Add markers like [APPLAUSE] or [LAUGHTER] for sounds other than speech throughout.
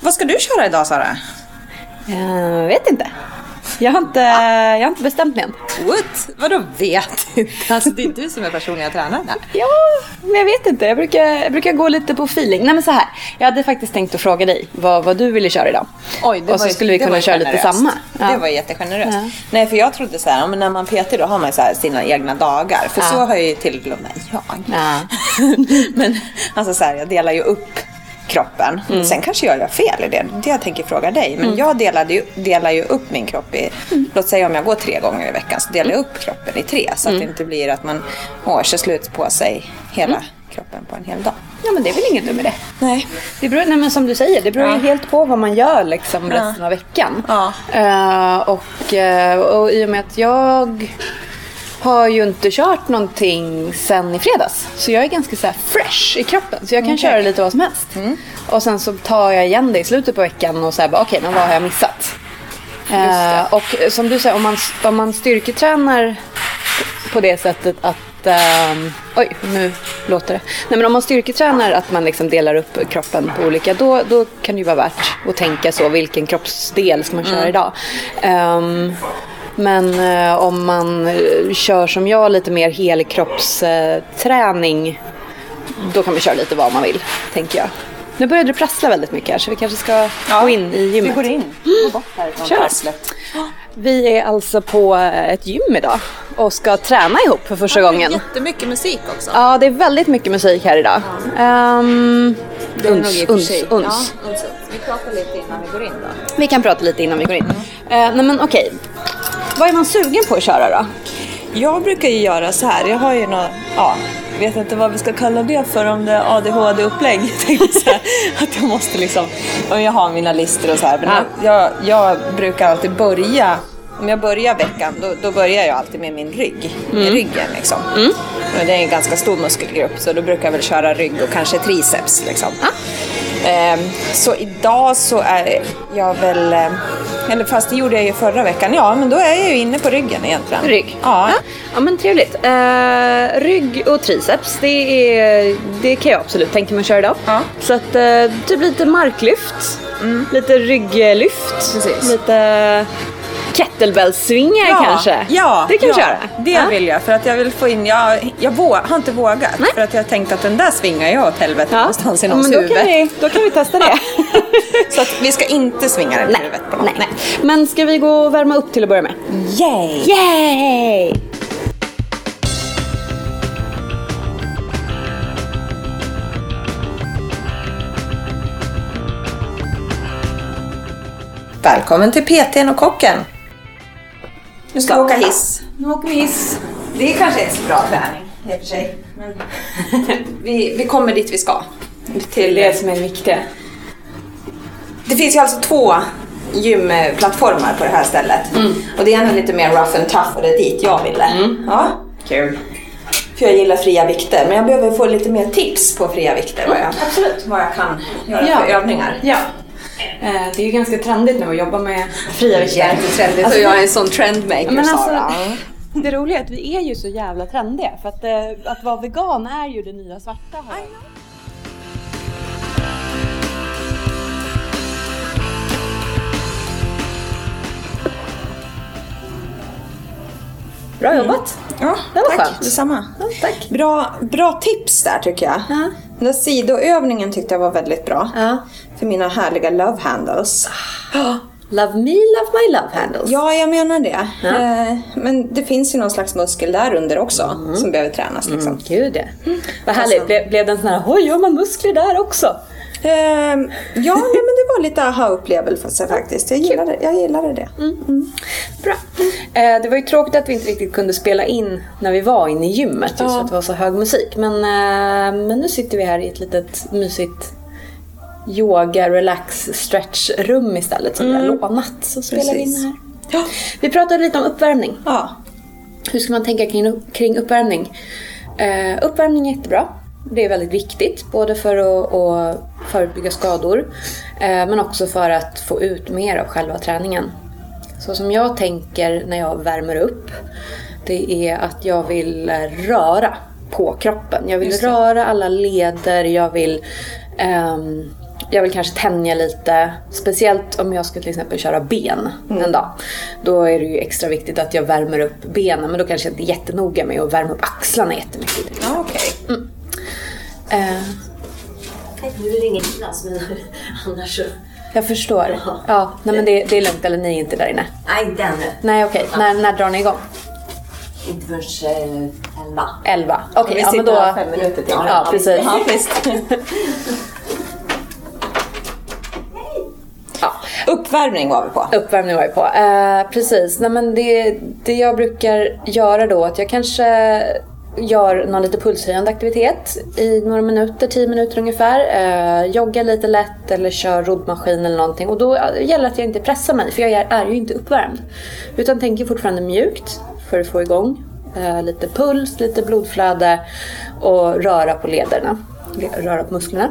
Vad ska du köra idag Sara? Jag vet inte. Jag har inte, jag har inte bestämt mig än. What? Vadå vet inte? Alltså det är du som är personliga tränaren här. Ja, men jag vet inte. Jag brukar, jag brukar gå lite på feeling. Nej men så här. Jag hade faktiskt tänkt att fråga dig vad, vad du ville köra idag. Oj, det och så ju- skulle vi kunna köra lite generöst. samma. Det var jättegeneröst. Ja. Nej, för jag trodde så här, ja, men när man PT då har man så här sina egna dagar. För Ja. så har jag ju med jag. Ja. [LAUGHS] men alltså så här, jag delar ju upp kroppen. Mm. Sen kanske jag gör fel i det. Det jag tänker fråga dig. Men jag delade ju, delar ju upp min kropp i, Mm. låt säga om jag går tre gånger i veckan så delar jag upp kroppen i tre. Så att Mm. det inte blir att man åh, kör slut på sig hela kroppen på en hel dag. ja, men det är väl inget dumt med det. Nej. Det beror, nej men som du säger, det beror Ja. ju helt på vad man gör liksom Ja. resten av veckan. Ja. Eh, och, eh, och i och med att jag har ju inte kört någonting sen i fredags. Så jag är ganska så här fresh i kroppen. Så jag kan Okej. köra lite vad som helst. Och sen så tar jag igen det i slutet på veckan och säger okej, men vad har jag missat? Eh, och som du säger, om man, om man styrketränar på det sättet att ehm, oj, nu låter det. Nej men om man styrketränar att man liksom delar upp kroppen på olika, då, då kan det ju vara värt att tänka så, vilken kroppsdel ska man köra idag? Ehm, men eh, om man eh, kör som jag, lite mer helkroppsträning, då kan man köra lite vad man vill, tänker jag. Nu började det prassla väldigt mycket här, så vi kanske ska gå in i gymmet. Vi går in. Gå bort härifrån Kör. prasslet. Vi är alltså på ett gym idag och ska träna ihop för första gången. Jättemycket musik också. Ja, det är väldigt mycket musik här idag. Um, Det är uns, uns, uns. Ja, uns. Vi pratar lite innan vi går in då. Vi kan prata lite innan vi går in. Eh, nej men okej. Vad är man sugen på att köra då? Jag brukar ju göra så här. Jag har ju något, ja, vet inte vad vi ska kalla det för om det är ADHD-upplägg. [LAUGHS] Att jag måste liksom, och jag har mina listor och så här. Men Ja. jag, jag brukar alltid börja, om jag börjar veckan, då, då börjar jag alltid med min rygg. Med ryggen liksom. Och det är en ganska stor muskelgrupp så då brukar jag väl köra rygg och kanske triceps liksom. Ehm, så idag så är jag väl, eh, eller fast det gjorde jag ju förra veckan, ja men då är jag ju inne på ryggen egentligen. Rygg? Ja. Ja men trevligt. Eh, rygg och triceps, det, är, det kan jag absolut tänka mig att köra idag. Ja. Så att eh, typ lite marklyft, lite rygglyft, Precis. lite kettlebellsvingar kanske. Ja, det kan ja, vi köra. Det Ja. vill jag för att jag vill få in, jag, jag vå, har inte vågat Nej. för att jag har tänkt att den där svingar jag åt helvete Ja. någonstans i Ja, någons men då huvud. kan, vi, då kan vi testa det. [LAUGHS] Så att vi ska inte svinga den i Nej, huvudet på någon. nej. Men ska vi gå och värma upp till att börja med? Yay! Yay! Välkommen till PTn och kocken. Nu ska vi åka hiss. Nu åker vi hiss. Det är kanske inte så bra träning i och för sig. Men [LAUGHS] vi, vi kommer dit vi ska. Till, Det som är det viktiga. Det finns ju alltså två gymplattformar på det här stället. Mm. Och det ena är lite mer rough and tough och det är dit jag ville. Ja. Kul. För jag gillar fria vikter. Men jag behöver få lite mer tips på fria vikter. Vad jag, Absolut. vad jag kan göra Ja. för övningar. Ja. Eh, det är ju ganska trendigt nu att jobba med fria vikter. Jättetrendigt. Alltså, och jag är en sån trendmaker Men Sara. alltså, det roliga är att vi är ju så jävla trendiga. För att, eh, att vara vegan är ju det nya svarta. Jag. Bra jobbat. Ja, Det var tack. skönt. Detsamma. Ja, tack. Bra, bra tips där tycker jag. Ja. Den där sidoövningen tyckte jag var väldigt bra. Ja. För mina härliga love handles. Love me, love my love handles. Ja, jag menar det. Ja. Eh, Men det finns ju någon slags muskel där under också som behöver tränas. Liksom. Mm, gud ja. Vad härligt. Ble, blev det en sån här, oj, gör man muskler där också? Ehm, ja, men det var lite aha-upplevelse faktiskt. Jag gillade, jag gillade det. Bra. Eh, det var ju tråkigt att vi inte riktigt kunde spela in när vi var inne i gymmet just Ja. för att det var så hög musik. Men, eh, men nu sitter vi här i ett litet mysigt yoga, relax, stretch rum istället som vi har lånat. Så spelar vi in Precis. här. Ja. Vi pratade lite om uppvärmning. Ja. Hur ska man tänka kring, kring uppvärmning? Eh, uppvärmning är jättebra. Det är väldigt viktigt, både för att, att förebygga skador eh, men också för att få ut mer av själva träningen. Så som jag tänker när jag värmer upp, det är att jag vill röra på kroppen. Jag vill det. röra alla leder, jag vill ehm, jag vill kanske tänja lite. Speciellt om jag ska till exempel köra ben Mm. en dag. Då är det ju extra viktigt att jag värmer upp benen. Men då kanske jag inte är jättenoga med att värma upp axlarna jättemycket. Okej. Eh, Nu ringer Niklas, men annars så... jag förstår. Ja, nej men det, det är lugnt. Eller ni är inte där inne. Nej, inte ännu. Nej okej, när, när drar ni igång? Inte förrän eh, elva. Elva. Okej, Vi ja men då... här fem minuter till. Ja, precis. Ja, visst. [LAUGHS] Ja. Uppvärmning var vi på. Uppvärmning var jag på. Eh, precis. Nej, men det, det jag brukar göra då att jag kanske gör någon lite pulshöjande aktivitet i några minuter, 10 minuter ungefär. Eh, joggar lite lätt eller kör roddmaskin eller någonting. Och då gäller det att jag inte pressar mig för jag är, är ju inte uppvärmd. Utan tänker fortfarande mjukt för att få igång eh, lite puls, lite blodflöde och röra på lederna. Röra på musklerna.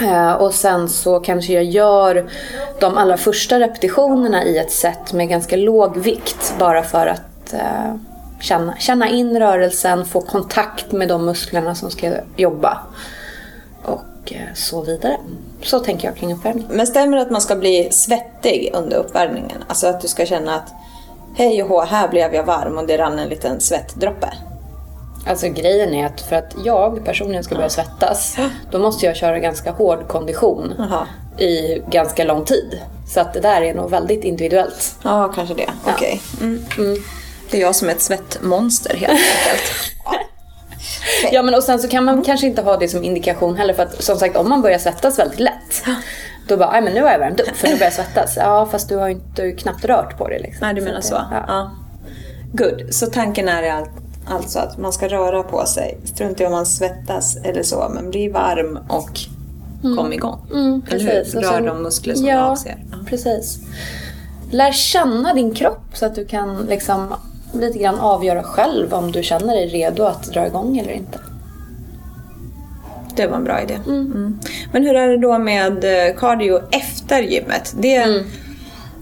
Eh, och sen så kanske jag gör de allra första repetitionerna i ett set med ganska låg vikt bara för att eh, känna, känna in rörelsen, få kontakt med de musklerna som ska jobba och eh, så vidare. Så tänker jag kring uppvärmning. Men stämmer det att man ska bli svettig under uppvärmningen? Alltså att du ska känna att hej och hå, här blev jag varm och det rann en liten svettdroppe. Alltså grejen är att för att jag personligen ska börja svettas då måste jag köra ganska hård kondition Jaha. i ganska lång tid. Så att det där är nog väldigt individuellt. Ja, kanske det. Okej. Mm. Det är jag som ett svettmonster helt enkelt. [LAUGHS] Ja men och sen så kan man kanske inte ha det som indikation heller för att som sagt om man börjar svettas väldigt lätt då bara, men nu har jag värmt upp för nu börjar jag svettas. Ja fast du har ju inte, knappt rört på det liksom. Nej, du menar så? det- Ja. Ja. Good. Så tanken är allt, alltså att man ska röra på sig. Strunt i om man svettas eller så, men bli varm och kom igång. Mm, Eller precis. Rör sen- de muskler som ja, du avser. Ja. precis. Lär känna din kropp så att du kan liksom lite grann avgöra själv om du känner dig redo att dra igång eller inte. Det var en bra idé. Mm. Men hur är det då med eh, cardio efter gymmet? Det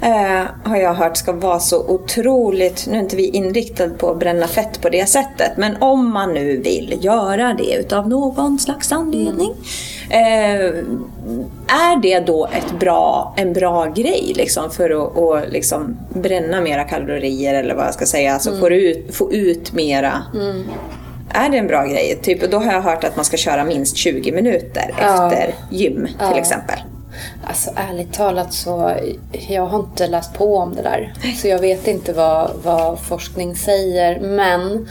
eh, har jag hört ska vara så otroligt, nu är inte vi inriktade på att bränna fett på det sättet, men om man nu vill göra det utav någon slags anledning. Eh, är det då ett bra, en bra grej liksom, för att, att liksom bränna mera kalorier eller vad jag ska säga, alltså få, ut, få ut mera är det en bra grej? Typ, då har jag hört att man ska köra minst 20 minuter Ja. efter gym till Ja. exempel. Alltså ärligt talat så, jag har inte läst på om det där. Så jag vet inte vad, vad forskning säger. Men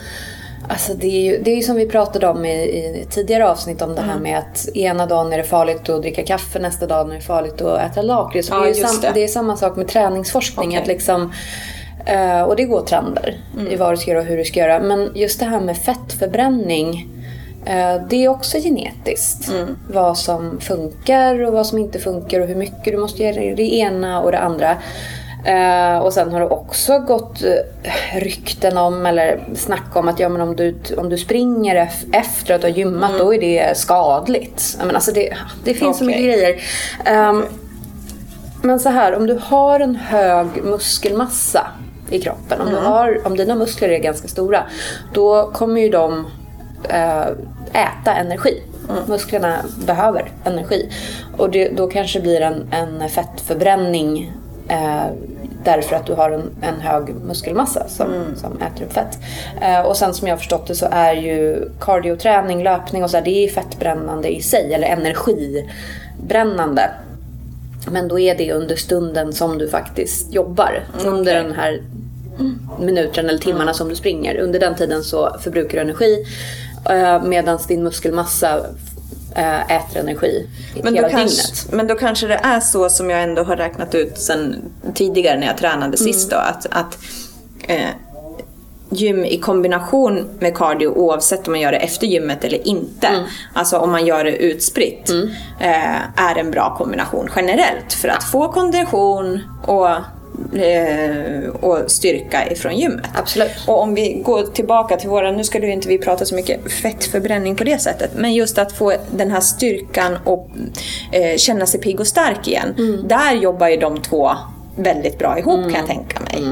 alltså det är ju det är som vi pratade om i, i tidigare avsnitt om det Mm. här med att ena dagen är det farligt att dricka kaffe, nästa dag är det farligt att äta lakrits. Ja, det, är sam, det. det är samma sak med träningsforskning. Okej. Att liksom, eh, och det går trender Mm. i vad du ska göra och hur du ska göra. Men just det här med fettförbränning Det är också genetiskt. Mm. Vad som funkar och vad som inte funkar och hur mycket du måste göra det ena och det andra. Eh, och sen har det också gått eh, rykten om, eller snack om att ja, men om, du, om du springer ef- efter att du har gymmat då är det skadligt. Menar, alltså det, det finns så Okej. mycket grejer. Ehm, men så här, om du har en hög muskelmassa i kroppen, om, du har, om dina muskler är ganska stora, då kommer ju de eh, äta energi. Musklerna behöver energi. Och det, då kanske det blir en, en fettförbränning eh, därför att du har en, en hög muskelmassa som, som äter upp fett. Eh, och sen som jag har förstått det så är ju cardioträning, löpning och så här, det är fettbrännande i sig, eller energibrännande. Men då är det under stunden som du faktiskt jobbar. Under den här minuten eller timmarna som du springer. Under den tiden så förbrukar du energi medan din muskelmassa eh, äter energi Men hela då, kanske, dygnet. men då kanske det är så som jag ändå har räknat ut sen tidigare när jag tränade sist då, att, att eh, gym i kombination med cardio oavsett om man gör det efter gymmet eller inte, alltså om man gör det utspritt, eh, är en bra kombination generellt för att få kondition och eh, och styrka ifrån gymmet. Absolut. Och om vi går tillbaka till våra, nu ska du inte vi prata så mycket fettförbränning på det sättet, men just att få den här styrkan och eh, känna sig pigg och stark igen. Mm. Där jobbar ju de två väldigt bra ihop kan jag tänka mig.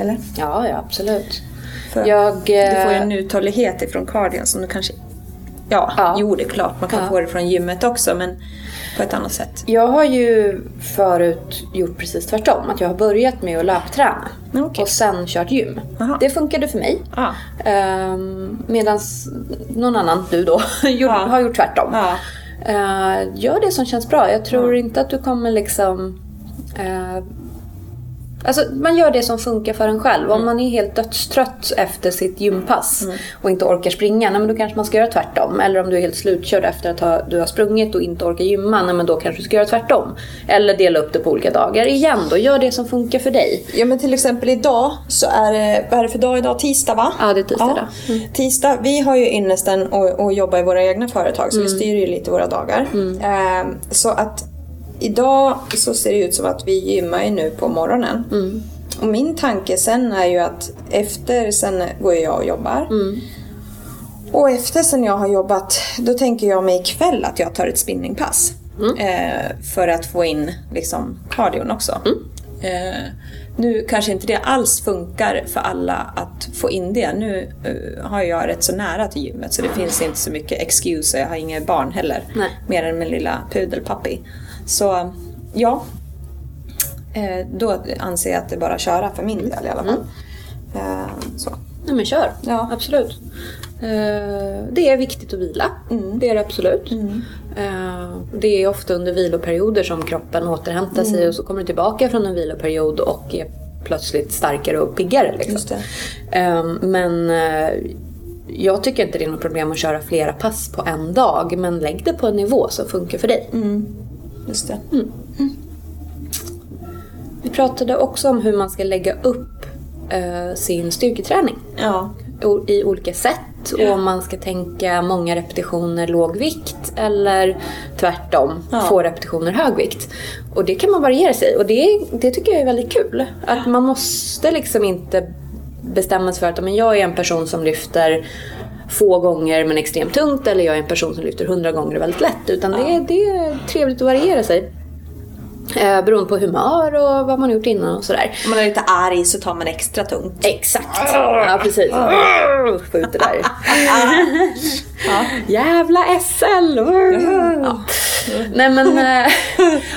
Eller? Ja, ja absolut. För Jag, Du får ju eh, en uthållighet ifrån cardion som du kanske... Ja, Ja. jo det är klart man kan Ja. få det från gymmet också men på ett annat sätt. Jag har ju förut gjort precis tvärtom. Att jag har börjat med att löpträna. Okej. Och sen kört gym. Aha. Det funkade för mig. Ja. Um, Medan någon annan, du då, [LAUGHS] gjort, har gjort tvärtom. Ja. Eh, gör det som känns bra. Jag tror inte att du kommer liksom... eh, Alltså man gör det som funkar för en själv. Om man är helt dödstrött efter sitt gympass och inte orkar springa, nej, men då kanske man ska göra tvärtom. Eller om du är helt slutkörd efter att ha, du har sprungit och inte orkar gymma, nej, men då kanske du ska göra tvärtom. Eller dela upp det på olika dagar. Igen då, gör det som funkar för dig. Ja men till exempel idag så är det, vad är det för dag idag? Tisdag va? Ja, det är tisdag idag. Mm. Tisdag, vi har ju ynnesten och jobbar i våra egna företag så vi styr ju lite våra dagar. Ehm, så att idag så ser det ut som att vi gymmar ju nu på morgonen. Och min tanke sen är ju att efter, sen går jag och jobbar. Och efter sen jag har jobbat, då tänker jag mig ikväll att jag tar ett spinningpass. Eh, för att få in liksom cardion också. Eh, nu kanske inte det alls funkar för alla att få in det. Nu eh, har jag rätt så nära till gymmet så det finns inte så mycket excuse och jag har inga barn heller. Nej. Mer än min lilla pudelpappi. Så ja, eh, då anser jag att det är bara att köra för min del i alla fall. Eh, så. Nej men kör. Ja. Absolut. Eh, det är viktigt att vila. Det är det absolut. Eh, det är ofta under viloperioder som kroppen återhämtar sig och så kommer du tillbaka från en viloperiod och är plötsligt starkare och piggare. Liksom. Just det. Eh, men jag tycker inte det är något problem att köra flera pass på en dag. Men lägg det på en nivå som funkar för dig. Just det. Vi pratade också om hur man ska lägga upp eh, sin styrketräning. Ja. i olika sätt. Och om man ska tänka många repetitioner låg vikt eller tvärtom, Ja. få repetitioner hög vikt. Och det kan man variera sig och det, det tycker jag är väldigt kul. Att man måste liksom inte bestämma sig för att men jag är en person som lyfter få gånger men extremt tungt eller jag är en person som lyfter hundra gånger väldigt lätt. Utan det, är- det är trevligt att variera sig. Eh, beroende på humör och vad man har gjort innan och sådär. Om man är lite arg så tar man extra tungt. Exakt. Ja, precis. Det där. [LAUGHS] Jävla SL! Ja. Nej men, eh,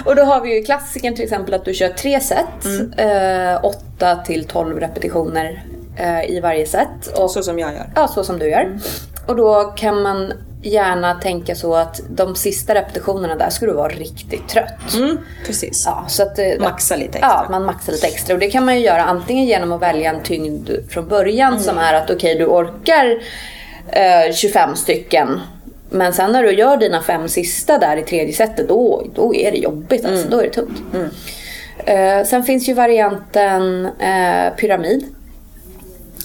och då har vi ju klassikern till exempel att du kör tre set. eh, 8 till 12 repetitioner eh, i varje set. Och, Så som jag gör. Ja, så som du gör. Och då kan man gärna tänka så att de sista repetitionerna där ska du vara riktigt trött. Mm, precis. Ja, så att, eh, Maxa lite extra. Ja, man maxar lite extra. Och det kan man ju göra antingen genom att välja en tyngd från början som Mm. är att okej, du orkar eh, 25 stycken. Men sen när du gör dina fem sista där i tredje setet, då, då är det jobbigt. Alltså, Mm. Då är det tungt. Eh, sen finns ju varianten eh, pyramid.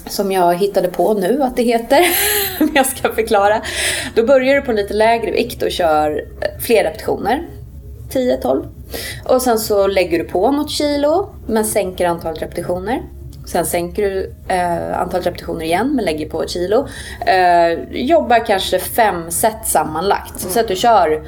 Som jag hittade på nu att det heter. [LAUGHS] Om jag ska förklara. Då börjar du på lite lägre vikt och kör eh, fler repetitioner. 10-12. Och sen så lägger du på något kilo men sänker antalet repetitioner. Sen sänker du eh, antalet repetitioner igen men lägger på ett kilo. Eh, jobbar kanske fem set sammanlagt. Så att du kör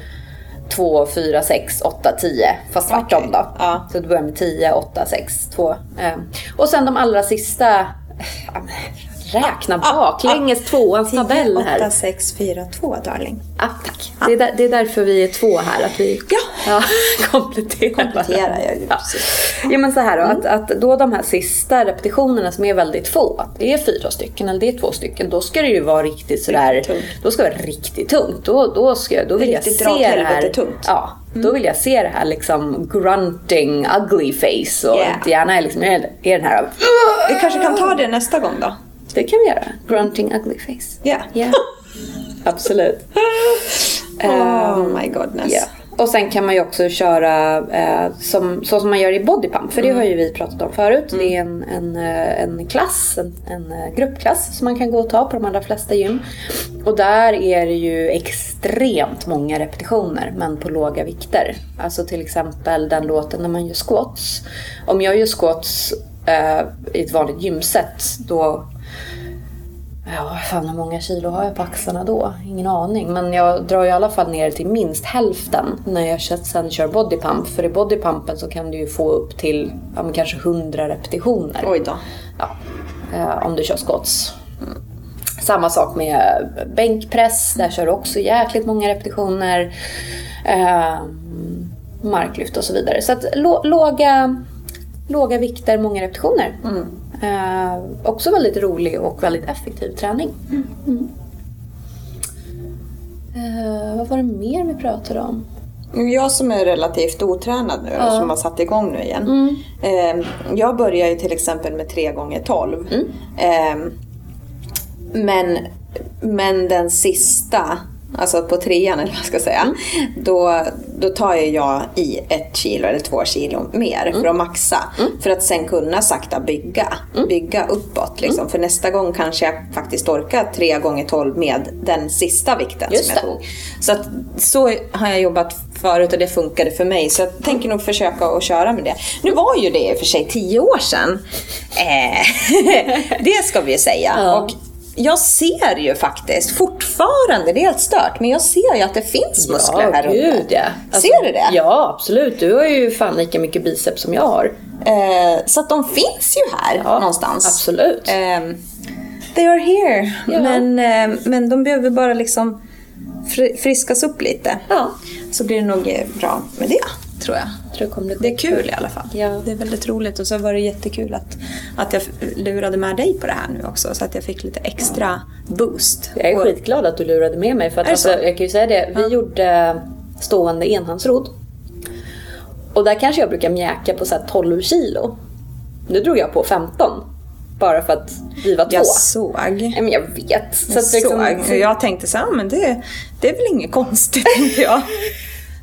2, 4, 6, 8, 10. Fast tvärtom Okej. då. Ja. Så du börjar med 10, 8, 6, 2. Eh. Och sen de allra sista... ja, [LAUGHS] men Räkna baklänges tvåans tabell 8, här. 6, 4, 2 darling. Ah, tack. Det är, där, det är därför vi är två här. Att vi Ja. ja, [LAUGHS] kompletterar. Kompletterar jag Ja. ja men så här då, att, att då de här sista repetitionerna som är väldigt få, att det är fyra stycken eller det är två stycken, då ska det ju vara riktigt sådär, Riktigt då ska det vara riktigt tungt. Då, då, ska, då vill jag Riktigt se dra åt det här. tungt. Ja, då vill jag se det här liksom grunting, ugly face och Yeah. inte gärna är liksom, är är den här, Vi kanske kan ta det nästa gång då. Det kan vi göra. Grunting, ugly face. Ja. Yeah. [LAUGHS] Absolut. Oh my godness. Ja. Och sen kan man ju också köra eh, som, så som man gör i bodypump. För det har ju vi pratat om förut. Det är en, en, eh, en klass, en, en eh, gruppklass som man kan gå och ta på de allra flesta gym. Och där är det ju extremt många repetitioner men på låga vikter. Alltså till exempel den låten när man gör squats. Om jag gör squats eh, i ett vanligt gymset då Ja, fan hur många kilo har jag på axlarna då? Ingen aning. Men jag drar i alla fall ner till minst hälften när jag sen kör bodypump. För i bodypumpen så kan du ju få upp till ja, kanske 100 repetitioner. Oj då. Ja, eh, om du kör squats. Samma sak med bänkpress. Där kör du också jäkligt många repetitioner. Eh, marklyft och så vidare. Så att lå- låga, låga vikter, många repetitioner. Eh, också väldigt rolig och väldigt effektiv träning. Mm. Eh, vad var det mer vi pratade om? Jag som är relativt otränad nu och som har satt igång nu igen. Eh, jag börjar ju till exempel med 3 gånger 12 eh, men, men den sista, alltså på trean eller vad jag ska säga, då, då tar jag i ett kilo eller två kilo mer för att maxa. För att sen kunna sakta bygga, bygga uppåt. Liksom. För nästa gång kanske jag faktiskt orkar 3 gånger 12 med den sista vikten Just som jag det. tog. Så att, så har jag jobbat förut och det funkade för mig. Så jag tänker nog försöka att köra med det. Nu var ju det i och för sig tio år sedan. Eh, [LAUGHS] det ska vi ju säga. Ja. Och jag ser ju faktiskt fortfarande, det är helt stört, men jag ser ju att det finns muskler här gud uppe. ja. Alltså, ser du det? Ja, absolut. Du har ju fan lika mycket biceps som jag har. Eh, så att de finns ju här Ja, någonstans. absolut. Eh, they are here. Ja. Men, eh, men de behöver bara liksom fri- friskas upp lite. Ja. Så blir det nog eh, bra med det, tror jag. Tror det kommer Det är kul i alla fall. Ja. Det är väldigt roligt och så var det jättekul att, att jag lurade med dig på det här nu också så att jag fick lite extra boost. Jag är Och- skitglad att du lurade med mig. För att alltså, så? jag kan ju säga det, vi gjorde stående enhandsrodd. Och där kanske jag brukar mjäka på så här 12 kilo. Nu drog jag på 15. Bara för att vi var två. Jag såg. Nej, men jag vet. Så Jag liksom, såg. Jag tänkte så här, men det, det är väl inget konstigt, tänkte jag. [LAUGHS]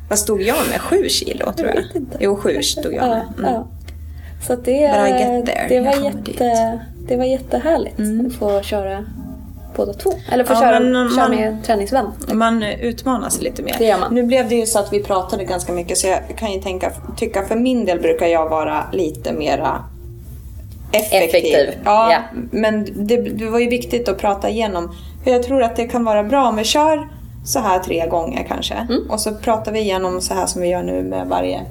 Vad stod jag med? Sju kilo, tror jag. inte. Jo, sju stod jag Ja, med. Mm. ja. Så det, det, var Jag jätte, det var jättehärligt att få köra båda två. Eller få Ja, köra, men köra man- med träningsvän. Man utmanar sig lite mer. Det gör man. Nu blev det ju så att vi pratade ganska mycket så jag kan ju tänka, tycka för min del brukar jag vara lite mera effektiv. Effektiv, Ja, ja. men det, det var ju viktigt att prata igenom. För jag tror att det kan vara bra om vi kör så här tre gånger kanske. Mm. Och så pratar vi igenom så här som vi gör nu med varje.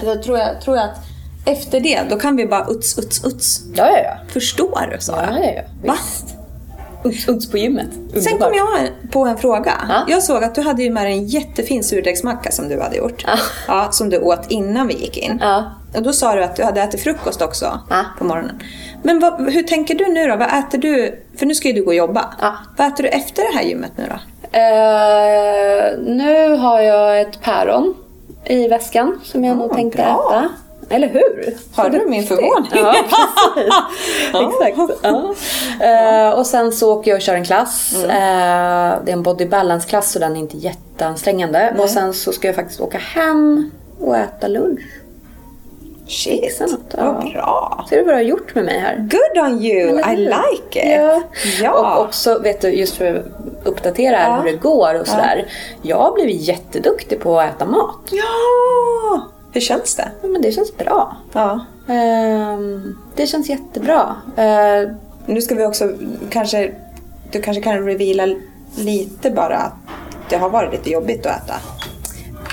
Då tror jag, tror jag att efter det, då kan vi bara uts, uts, uts. Ja, ja, ja. Förstår du Sara? Ja, ja, ja. Visst. Uts, uts på gymmet. Sen Underbart. kom jag på en fråga. Ja. Jag såg att du hade ju med dig en jättefin surdegsmacka som du hade gjort. Ja. Ja, som du åt innan vi gick in. Ja. Och då sa du att du hade ätit frukost också Ja. på morgonen. Men vad, hur tänker du nu då? Vad äter du? För nu ska ju du gå och jobba. Vad äter du efter det här gymmet nu då? Eh, nu har jag ett päron i väskan som jag Ja, nog tänkte bra. äta. Eller hur? Hör du min förvåning? [LAUGHS] Ja, precis. Exakt. Ja. Eh, och sen så åker jag och kör en klass. Mm. Eh, det är en body balance-klass så den är inte jätteansträngande. Och sen så ska jag faktiskt åka hem och äta lunch. Shit, något, ja. vad bra. Ser du vad du har gjort med mig här? Good on you, I like it. Ja. Ja. Och också, vet du, just för att uppdatera Ja. hur det går och sådär. Jag har blivit jätteduktig på att äta mat. ja. Hur känns det? Ja, Men det känns bra. Ja. Ehm, det känns jättebra. Uh, Nu ska vi också kanske, du kanske kan reveala lite bara att det har varit lite jobbigt att äta.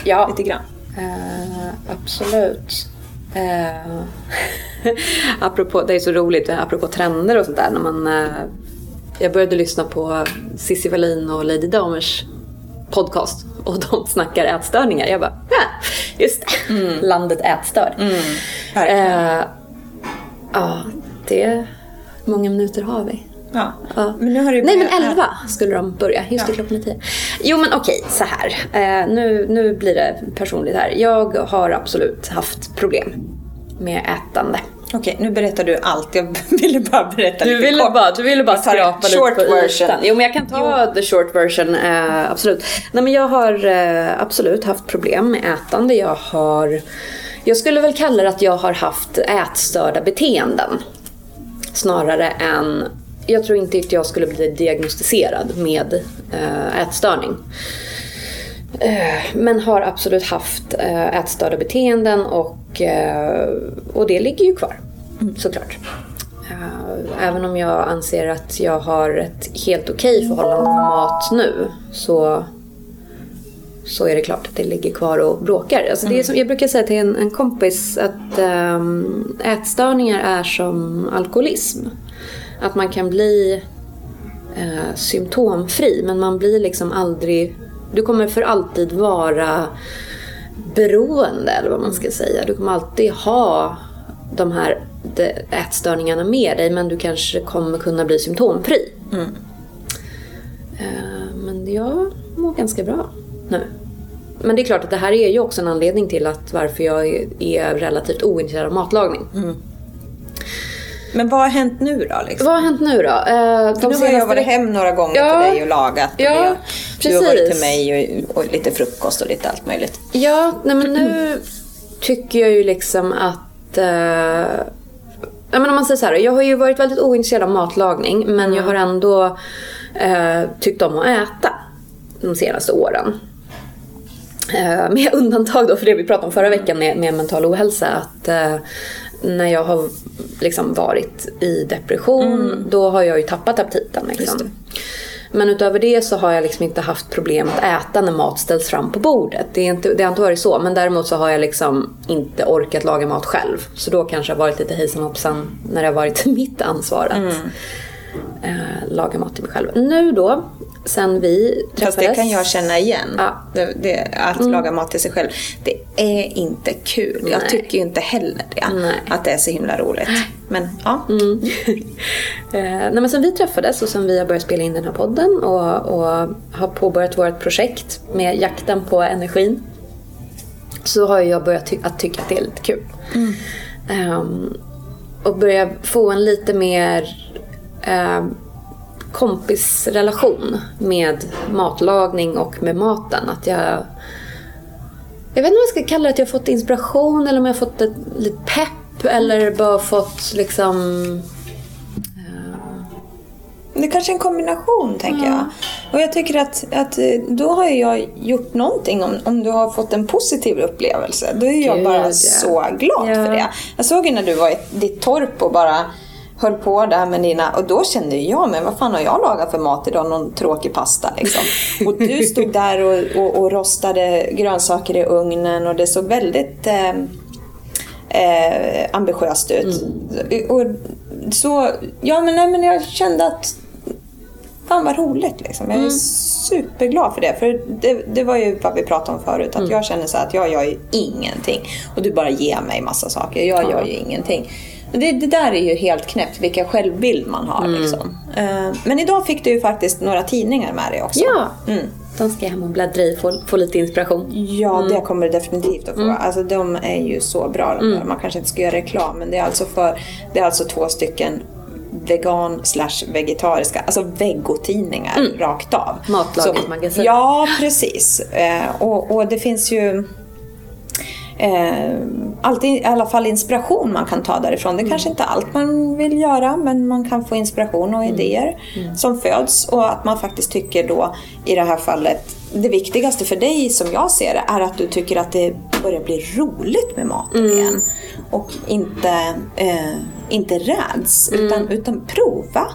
ja, Lite grann. Eh, absolut. Uh, [LAUGHS] apropå, det är så roligt, eh, apropå trender och sånt där. När man, eh, jag började lyssna på Cissi Wallin och Lady Damers podcast och [LAUGHS] de snackar ätstörningar. Jag bara, ja, just det. [LAUGHS] Landet ätstörd. verkligen. Eh, Ja, det... Hur många minuter har vi? Ja. Ja. Men nu har du Nej men börjat- 11 skulle de börja. Just det, Ja. klockan är 10. Jo men okej, så här. Eh, nu, nu blir det personligt här. Jag har absolut haft problem med ätande. Okej, nu berättar du allt. Jag [LAUGHS] ville bara berätta Du lite ville kort. bara, du ville bara skrapa lite short på version. ytan. Jo men jag kan ta the short version, eh, absolut. Nej men jag har eh, absolut haft problem med ätande. Jag har, jag skulle väl kalla det att jag har haft ätstörda beteenden. Snarare än, jag tror inte att jag skulle bli diagnostiserad med eh, ätstörning. Eh, Men har absolut haft eh, ätstörda beteenden och, och det ligger ju kvar såklart. Eh, Även om jag anser att jag har ett helt okej förhållande med mat nu så, så är det klart att det ligger kvar och bråkar. Alltså det är som, jag brukar säga till en, en kompis att ehm, ätstörningar är som alkoholism. Att man kan bli eh, symptomfri men man blir liksom aldrig... Du kommer för alltid vara beroende eller vad man ska säga. Du kommer alltid ha de här ätstörningarna med dig men du kanske kommer kunna bli symptomfri. Eh, Men jag mår ganska bra nu. Men det är klart att det här är ju också en anledning till att varför jag är- relativt ointresserad av matlagning. Men vad har hänt nu då? Liksom? Vad har hänt nu då? Eh, de nu har jag varit hem några gånger Ja. till dig och lagat. Och Ja, det, Du har varit till mig och, och lite frukost och lite allt möjligt. Ja, nej men nu tycker jag ju liksom att... Eh, ja, men om man säger så här, jag har ju varit väldigt ointresserad av matlagning men jag har ändå eh, tyckt om att äta de senaste åren. Eh, med undantag då för det vi pratade om förra veckan med, med mental ohälsa. Att eh, när jag har liksom varit i depression då har jag ju tappat aptiten. Liksom. Men utöver det så har jag liksom inte haft problem att äta när mat ställs fram på bordet. Det, är inte, det har inte varit så. Men däremot så har jag liksom inte orkat laga mat själv. Så då kanske har varit lite hejsan hoppsan när det har varit [LAUGHS] mitt ansvar att eh, laga mat till mig själv. Nu då, sen vi träffades. Fast det kan jag känna igen. Ja. Det, det, att laga mat till sig själv. Det är inte kul. Jag Nej. tycker ju inte heller det. Nej. Att det är så himla roligt. Men ja. [LAUGHS] Eh, nej, men sen vi träffades och sen vi har börjat spela in den här podden och, och har påbörjat vårt projekt med jakten på energin. Så har jag börjat ty- att tycka att det är lite kul. Ehm, och börja få en lite mer ehm, kompisrelation med matlagning och med maten. Att jag jag vet inte om jag ska kalla det att jag har fått inspiration eller om jag har fått ett, lite pepp eller bara fått liksom Det är kanske är en kombination, tänker jag. Och jag tycker att, att eh, då har jag gjort någonting om, om du har fått en positiv upplevelse. Då är jag Gud, bara ja. så glad Ja. för det. Jag såg ju när du var i ditt torp och bara höll på där med dina... Och då kände jag, men vad fan har jag lagat för mat idag? Någon tråkig pasta liksom. Och du [LAUGHS] stod där och, och, och rostade grönsaker i ugnen och det såg väldigt... Eh, eh, ambitiöst ut. Och så, ja men, nej, men jag kände att Fan vad roligt liksom. Jag är superglad för det. För det, det var ju vad vi pratade om förut. Att jag känner så här att jag gör ju ingenting. Och du bara ger mig massa saker. Jag gör ju ingenting. Det, det där är ju helt knäppt vilken självbild man har. Liksom. Eh, Men idag fick du ju faktiskt några tidningar med dig också. Ja, Mm. de ska jag hem och bläddra i få, få lite inspiration. Ja, det kommer du definitivt att få. Alltså, de är ju så bra. De där. Man kanske inte ska göra reklam, men det är alltså, för, det är alltså två stycken vegan slash vegetariska, alltså veggotidningar rakt av. Matlagets Så- magasin. Ja, precis. Eh, och, och det finns ju eh, alltid i alla fall inspiration man kan ta därifrån. Det är kanske inte allt man vill göra men man kan få inspiration och idéer som föds och att man faktiskt tycker då i det här fallet det viktigaste för dig som jag ser det är att du tycker att det börjar bli roligt med maten igen. Och inte, eh, inte räds utan, utan prova.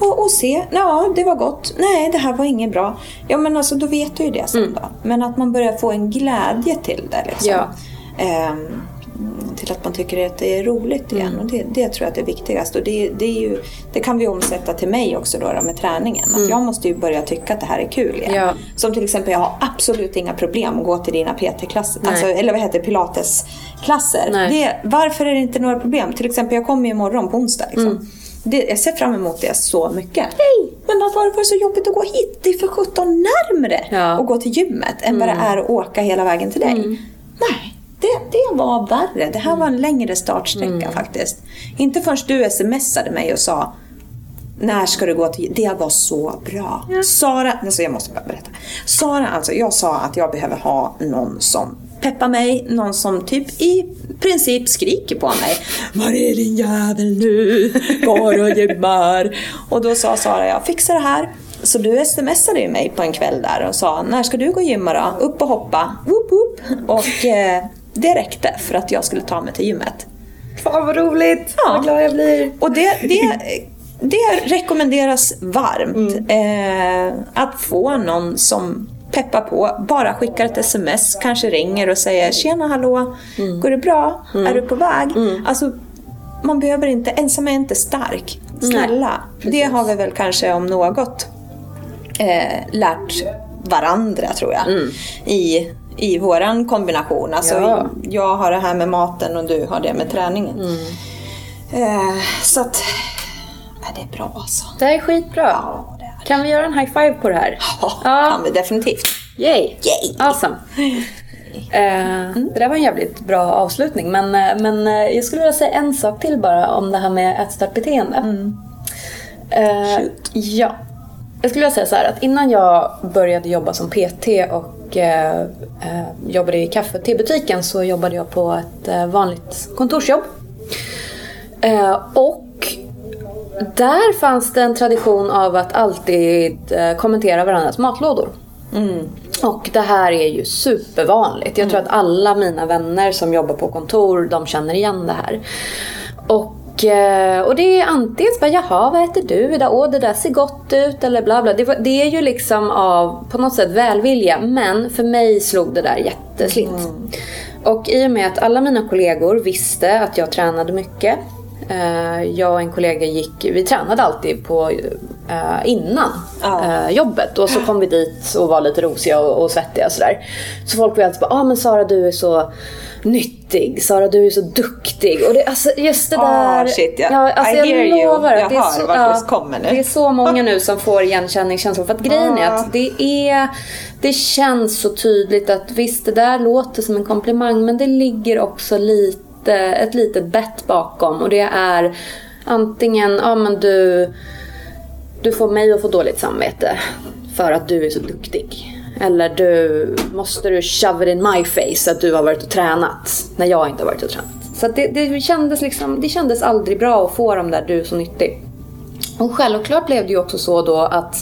Och, och se, ja det var gott, nej det här var inget bra. Ja men alltså då vet du ju det sen då. Men att man börjar få en glädje till det liksom. Ja. Ehm, till att man tycker att det är roligt igen. Och det, det tror jag är det viktigaste. Och det, det, ju, det kan vi omsätta till mig också då, då med träningen. Att jag måste ju börja tycka att det här är kul igen. Ja. Som till exempel, jag har absolut inga problem att gå till dina PT-klasser. Alltså, eller vad heter pilatesklasser. Det, varför är det inte några problem? Till exempel, jag kommer ju imorgon på onsdag. Liksom. Mm. Det, jag ser fram emot det så mycket. Hej! Men varför var det så jobbigt att gå hit? Det är för sjutton närmre Ja. Mm. att gå till gymmet än vad det är att åka hela vägen till dig. Nej, det, det var värre. Det här var en längre startsträcka Mm. faktiskt. Inte förrän du smsade mig och sa när ska du gå till Det var så bra. Sara, alltså jag måste bara berätta. Sara, alltså jag sa att jag behöver ha någon som peppar mig, någon som typ i princip skriker på mig. Var är din jävel nu? Går och gymmar. och då sa Sara, jag fixar det här. Så du smsade ju mig på en kväll där och sa, när ska du gå och gymma då? Upp och hoppa. Woop, woop. Och eh, det räckte för att jag skulle ta mig till gymmet. Fan vad roligt! Ja. Vad glad jag blir. Och det, det, det rekommenderas varmt. Eh, att få någon som peppar på, bara skickar ett sms, kanske ringer och säger Tjena hallå, går det bra? Är du på väg? Alltså, man behöver inte, ensam är inte stark. Snälla. det har vi väl kanske om något eh, lärt varandra tror jag. I, i våran kombination. Alltså, Ja. Jag har det här med maten och du har det med träningen. Eh, så att, det är bra alltså. Det här är skitbra. Ja, det är. Kan vi göra en high five på det här? Ja, Ja. kan vi definitivt. Yay! Yay! Awesome. [LAUGHS] Eh, det där var en jävligt bra avslutning. Men, eh, men eh, jag skulle vilja säga en sak till bara om det här med ätstörtbeteende. Eh, Shoot. ja. Jag skulle vilja säga så här att innan jag började jobba som PT och eh, eh, jobbade i kaffe och tebutiken så jobbade jag på ett eh, vanligt kontorsjobb. Eh, och där fanns det en tradition av att alltid eh, kommentera varandras matlådor. Och det här är ju supervanligt. Jag tror att alla mina vänner som jobbar på kontor, de känner igen det här. Och, och det är antingen bara, jaha vad äter du idag? Åh det där ser gott ut eller bla bla. Det, det är ju liksom av på något sätt välvilja. Men för mig slog det där jätteslint. Och i och med att alla mina kollegor visste att jag tränade mycket. Eh, jag och en kollega gick, vi tränade alltid på eh, innan Ja. eh, jobbet. Och så kom vi dit och var lite rosiga och, och svettiga och sådär. Så folk var alltid bara, ah, men Sara du är så nyttig, Sara du är så duktig. Och det, alltså just det Ah, där. shit, ja. alltså, I jag hear you. Jag det hör så, vart du kommer nu. det är så många nu som får igenkänningskänslor. För att grejen är Ah. att det är, det känns så tydligt att visst det där låter som en komplimang men det ligger också lite, ett litet bett bakom. Och det är antingen, ja men du du får mig att få dåligt samvete för att du är så duktig. Eller du, måste du shove it in my face att du har varit och tränat när jag inte har varit och tränat. Så det, det, kändes liksom, det kändes aldrig bra att få de där du är så nyttig. Och självklart blev det ju också så då att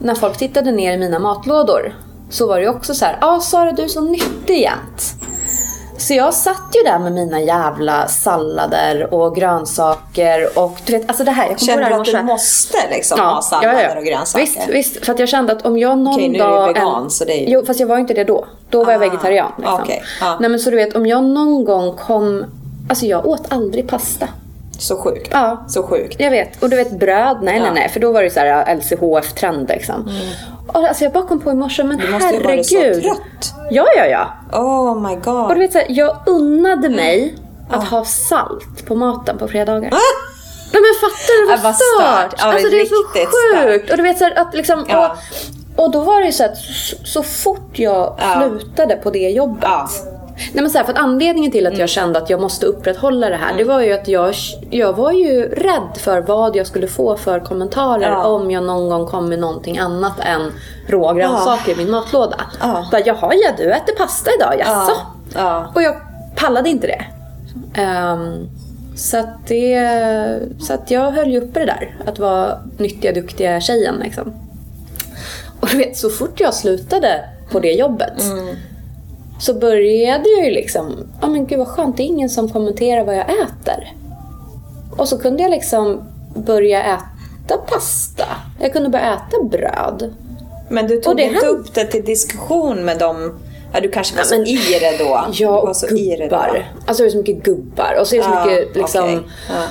när folk tittade ner i mina matlådor så var det ju också så här, ja ah, Sara du är så nyttig jämt. Så jag satt ju där med mina jävla sallader och grönsaker och du vet, alltså det här, jag här du att du måste liksom ha sallader och grönsaker? Visst, visst. För att jag kände att om jag någon Okej, nu är du dag... vegan, så det är ju- Jo, fast jag var inte det då. Då var jag Ah, vegetarian. Liksom. okej, ja. Nej men så du vet, om jag någon gång kom... Alltså jag åt aldrig pasta. Så sjukt. Ja. Så sjukt. Jag vet. Och du vet bröd, nej nej Ja. nej. För då var det så här LCHF-trend liksom. Och alltså jag bara kom på i morse, men Mm. Du måste ju herregud. vara så trött. Ja, ja, ja. Oh my Och god. du vet så här, jag unnade mig att ha salt på maten på fredagar. Nej men fattar du vad vad stört? stört. Alltså det är så sjukt. Och du vet så här, att liksom, Ja. och, och då var det ju så att så, så fort jag Ja. slutade på det jobbet. Ja. Nej men så här, för att anledningen till att Mm. jag kände att jag måste upprätthålla det här. Det var ju att jag, jag var ju rädd för vad jag skulle få för kommentarer Ja. om jag någon gång kom med någonting annat än råa grönsaker i min matlåda. Ja. Bara, Jaha, ja du äter pasta idag, jaså? Ja. Ja. Och jag pallade inte det. Ehm, så, att det så att jag höll ju uppe det där. Att vara nyttiga, duktiga tjejen liksom. Och du vet, så fort jag slutade på det jobbet så började jag ju liksom, ja men gud vad skönt, det är ingen som kommenterar vad jag äter. Och så kunde jag liksom börja äta pasta. Jag kunde börja äta bröd. Men du tog det inte upp det till diskussion med dem? Ja, du kanske var Ja, men- så i det då? Ja, och det då. gubbar. Alltså det är så mycket gubbar. Och så är det så Ja, mycket liksom... okej. Ja.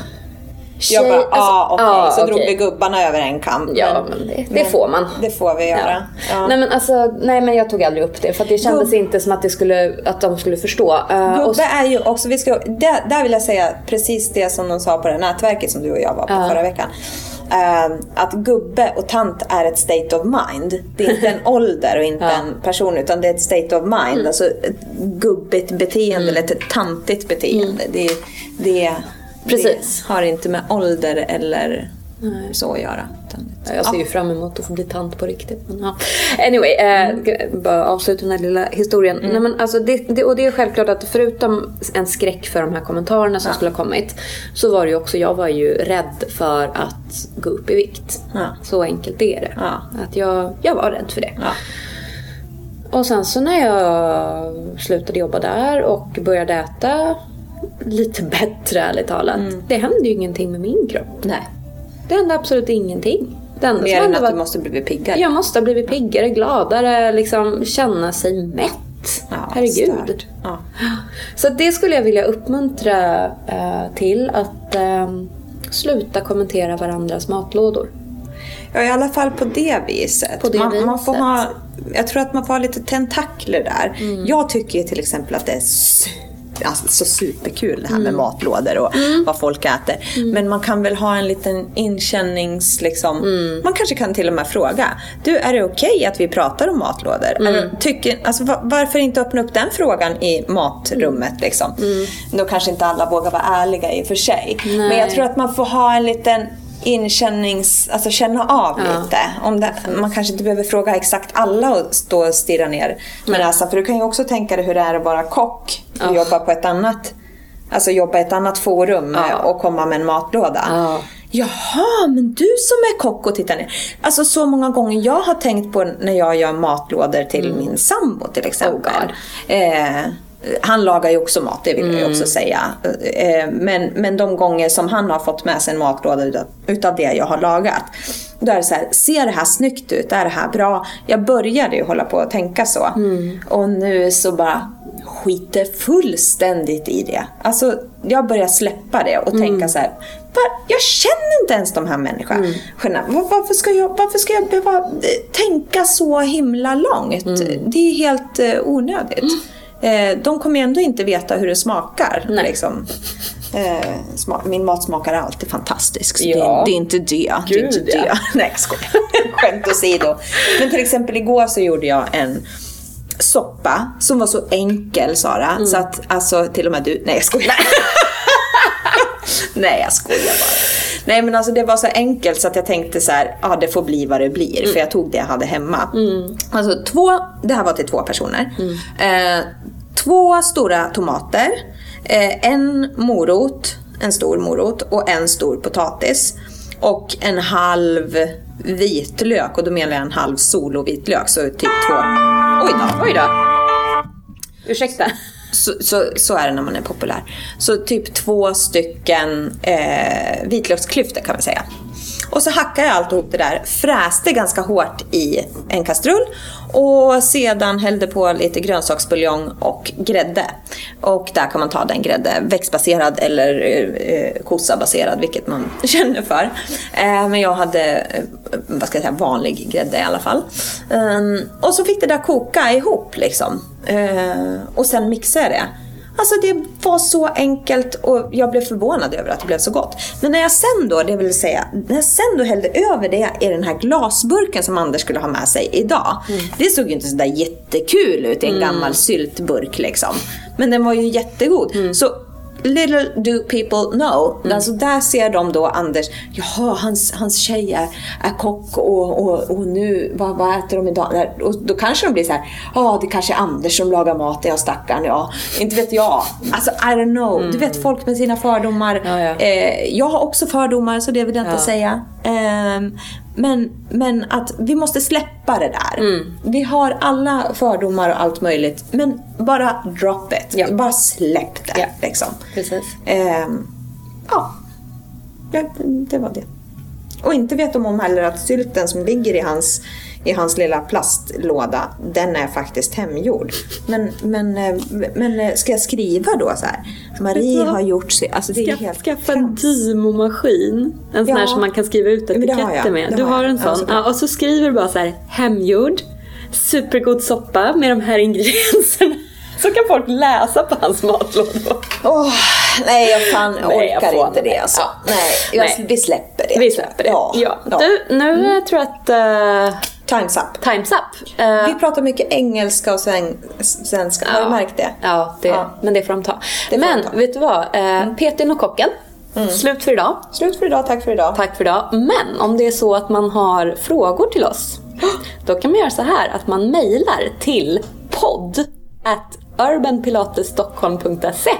Tjej, Jag bara, alltså- ah, okej. ja, så drog okej. vi gubbarna över en kam. Ja, men det, det får man. Det får vi göra. Ja. Nej men alltså, nej men jag tog aldrig upp det för det kändes Gubb- inte som att, det skulle, att de skulle förstå. Uh, Gubbe är ju också, vi ska, där, där vill jag säga precis det som de sa på det nätverket som du och jag var på Ja. förra veckan. Eh, att gubbe och tant är ett state of mind. Det är inte en [LAUGHS] ålder och inte Ja. en person utan det är ett state of mind. Alltså ett gubbigt beteende eller ett tantigt beteende. Det, det, Precis. det har inte med ålder eller så att göra. Utan, jag ser ju fram emot att få bli tant på riktigt. Men, ja. Anyway, eh, bara avsluta den här lilla historien. Nej, men alltså det, det, och det är självklart att förutom en skräck för de här kommentarerna som skulle ha kommit. Så var det ju också, jag var ju rädd för att gå upp i vikt. Ja. Så enkelt är det. Ja. Att jag, jag var rädd för det. ja. Och sen så när jag slutade jobba där och började äta lite bättre ärligt talat. Det hände ju ingenting med min kropp. Nej. Det hände absolut ingenting. Som Mer än att var du måste bli piggare. jag måste ha blivit piggare, gladare, liksom känna sig mätt. Ja, Herregud. Ja. [GASPS] Så det skulle jag vilja uppmuntra eh, till att eh, sluta kommentera varandras matlådor. Ja, i alla fall på det viset. På det man, man får viset. ha jag tror att man får ha lite tentakler där. Mm. Jag tycker till exempel att det är Alltså, så superkul det här Mm. med matlådor och vad folk äter. Men man kan väl ha en liten inkännings... Liksom, Mm. Man kanske kan till och med fråga. Du, är det okej att vi pratar om matlådor? Är Mm. tycker, alltså, va- varför inte öppna upp den frågan i matrummet? Mm. Liksom? Då kanske inte alla vågar vara ärliga i och för sig. Men jag tror att man får ha en liten inkännings... Alltså känna av lite. Om det, man kanske inte behöver fråga exakt alla och stå och stirra ner med näsan. För du kan ju också tänka dig hur det är att vara kock och jobba på ett annat... Alltså jobba i ett annat forum eh, och komma med en matlåda. Ja. Jaha, men du som är kock och tittar ner. Alltså så många gånger jag har tänkt på när jag gör matlådor till min sambo till exempel. eh, han lagar ju också mat, det vill jag ju också säga. Eh, men, men de gånger som han har fått med sig en matlåda utav, utav det jag har lagat. Då är det så här, ser det här snyggt ut? Är det här bra? Jag började ju hålla på att tänka så. Och nu så bara skiter fullständigt i det. Alltså, jag börjar släppa det och tänka så här. "Va? Jag känner inte ens de här människorna. Var, varför, ska jag, varför ska jag behöva eh, tänka så himla långt? Det är helt eh, onödigt. Eh, de kommer ändå inte veta hur det smakar. Liksom. Eh, sma- min mat smakar alltid fantastisk. Så Ja. det, det är inte det. det, är inte Gud, ja. det. [LAUGHS] Nej, jag skojar. Skämt åsido. Men till exempel igår så gjorde jag en soppa som var så enkel Sara. Så att alltså till och med du, nej jag skojar. [LAUGHS] nej jag skojar bara. Nej men alltså det var så enkelt så att jag tänkte så här, ja det får bli vad det blir. För jag tog det jag hade hemma. Alltså två, det här var till två personer. Eh, två stora tomater. Eh, en morot, en stor morot och en stor potatis. Och en halv vitlök och då menar jag en halv solovitlök. Så typ två, oj då. Oj då. Ursäkta. Så, så, så är det när man är populär. Så typ två stycken eh, vitlöksklyftor kan man säga. Och så hackade jag alltihop det där, fräste ganska hårt i en kastrull och sedan hällde på lite grönsaksbuljong och grädde. Och där kan man ta den grädde, växtbaserad eller eh, kossabaserad, vilket man [LAUGHS] känner för. Eh, men jag hade, eh, vad ska jag säga, vanlig grädde i alla fall. Ehm, och så fick det där koka ihop liksom. Eh, och sen mixade jag det. Alltså det var så enkelt och jag blev förvånad över att det blev så gott. Men när jag sen då, det vill säga, när jag sen då hällde över det i den här glasburken som Anders skulle ha med sig idag. Det såg ju inte sådär jättekul ut i en gammal syltburk liksom. Men den var ju jättegod. Så Little do people know. Alltså där ser de då Anders, jaha hans, hans tjej är, är kock och, och, och nu, vad, vad äter de idag? Och då kanske de blir så här, ja det kanske är Anders som lagar mat, jag stackarn, ja. Inte vet jag. Alltså I don't know. Du vet folk med sina fördomar. Ja, ja. Eh, jag har också fördomar så det vill jag inte Ja. säga. Ehm, men, men att vi måste släppa det där. Mm. Vi har alla fördomar och allt möjligt. Men bara drop it. Ja. Bara släpp det. Ja. Liksom. Precis. Ehm, ja. ja, det var det. Och inte vet de om heller att sylten som ligger i hans, i hans lilla plastlåda, den är faktiskt hemgjord. Men, men, eh, men eh, ska jag skriva då så här? Marie har gjort sig... Alltså det är Ska, helt skaffa en. Dymo-maskin. En sån här Ja. som man kan skriva ut etiketter med. Du har har en sån. Ja, och så skriver du bara så här hemgjord, supergod soppa med de här [LAUGHS] ingredienserna. Så kan folk läsa på hans matlådor. Åh, nej, jag fan Nej, jag orkar får inte det alltså. Ja. Nej, jag, Nej. vi släpper det. Vi släpper det. Ja. Ja. Du, nu eh, tror jag att uh, Time's up. time's up. Eh, Vi pratar mycket engelska och sven, svenska. Har du märkt det? Ja, det, Ja. men det får de ta. Får men de ta. Mm. vet du vad? Eh, Petin och kocken. Slut för idag. Slut för idag, tack för idag. Tack för idag. Men om det är så att man har frågor till oss, då kan man göra så här att man mejlar till podd at urbanpilatesstockholm.se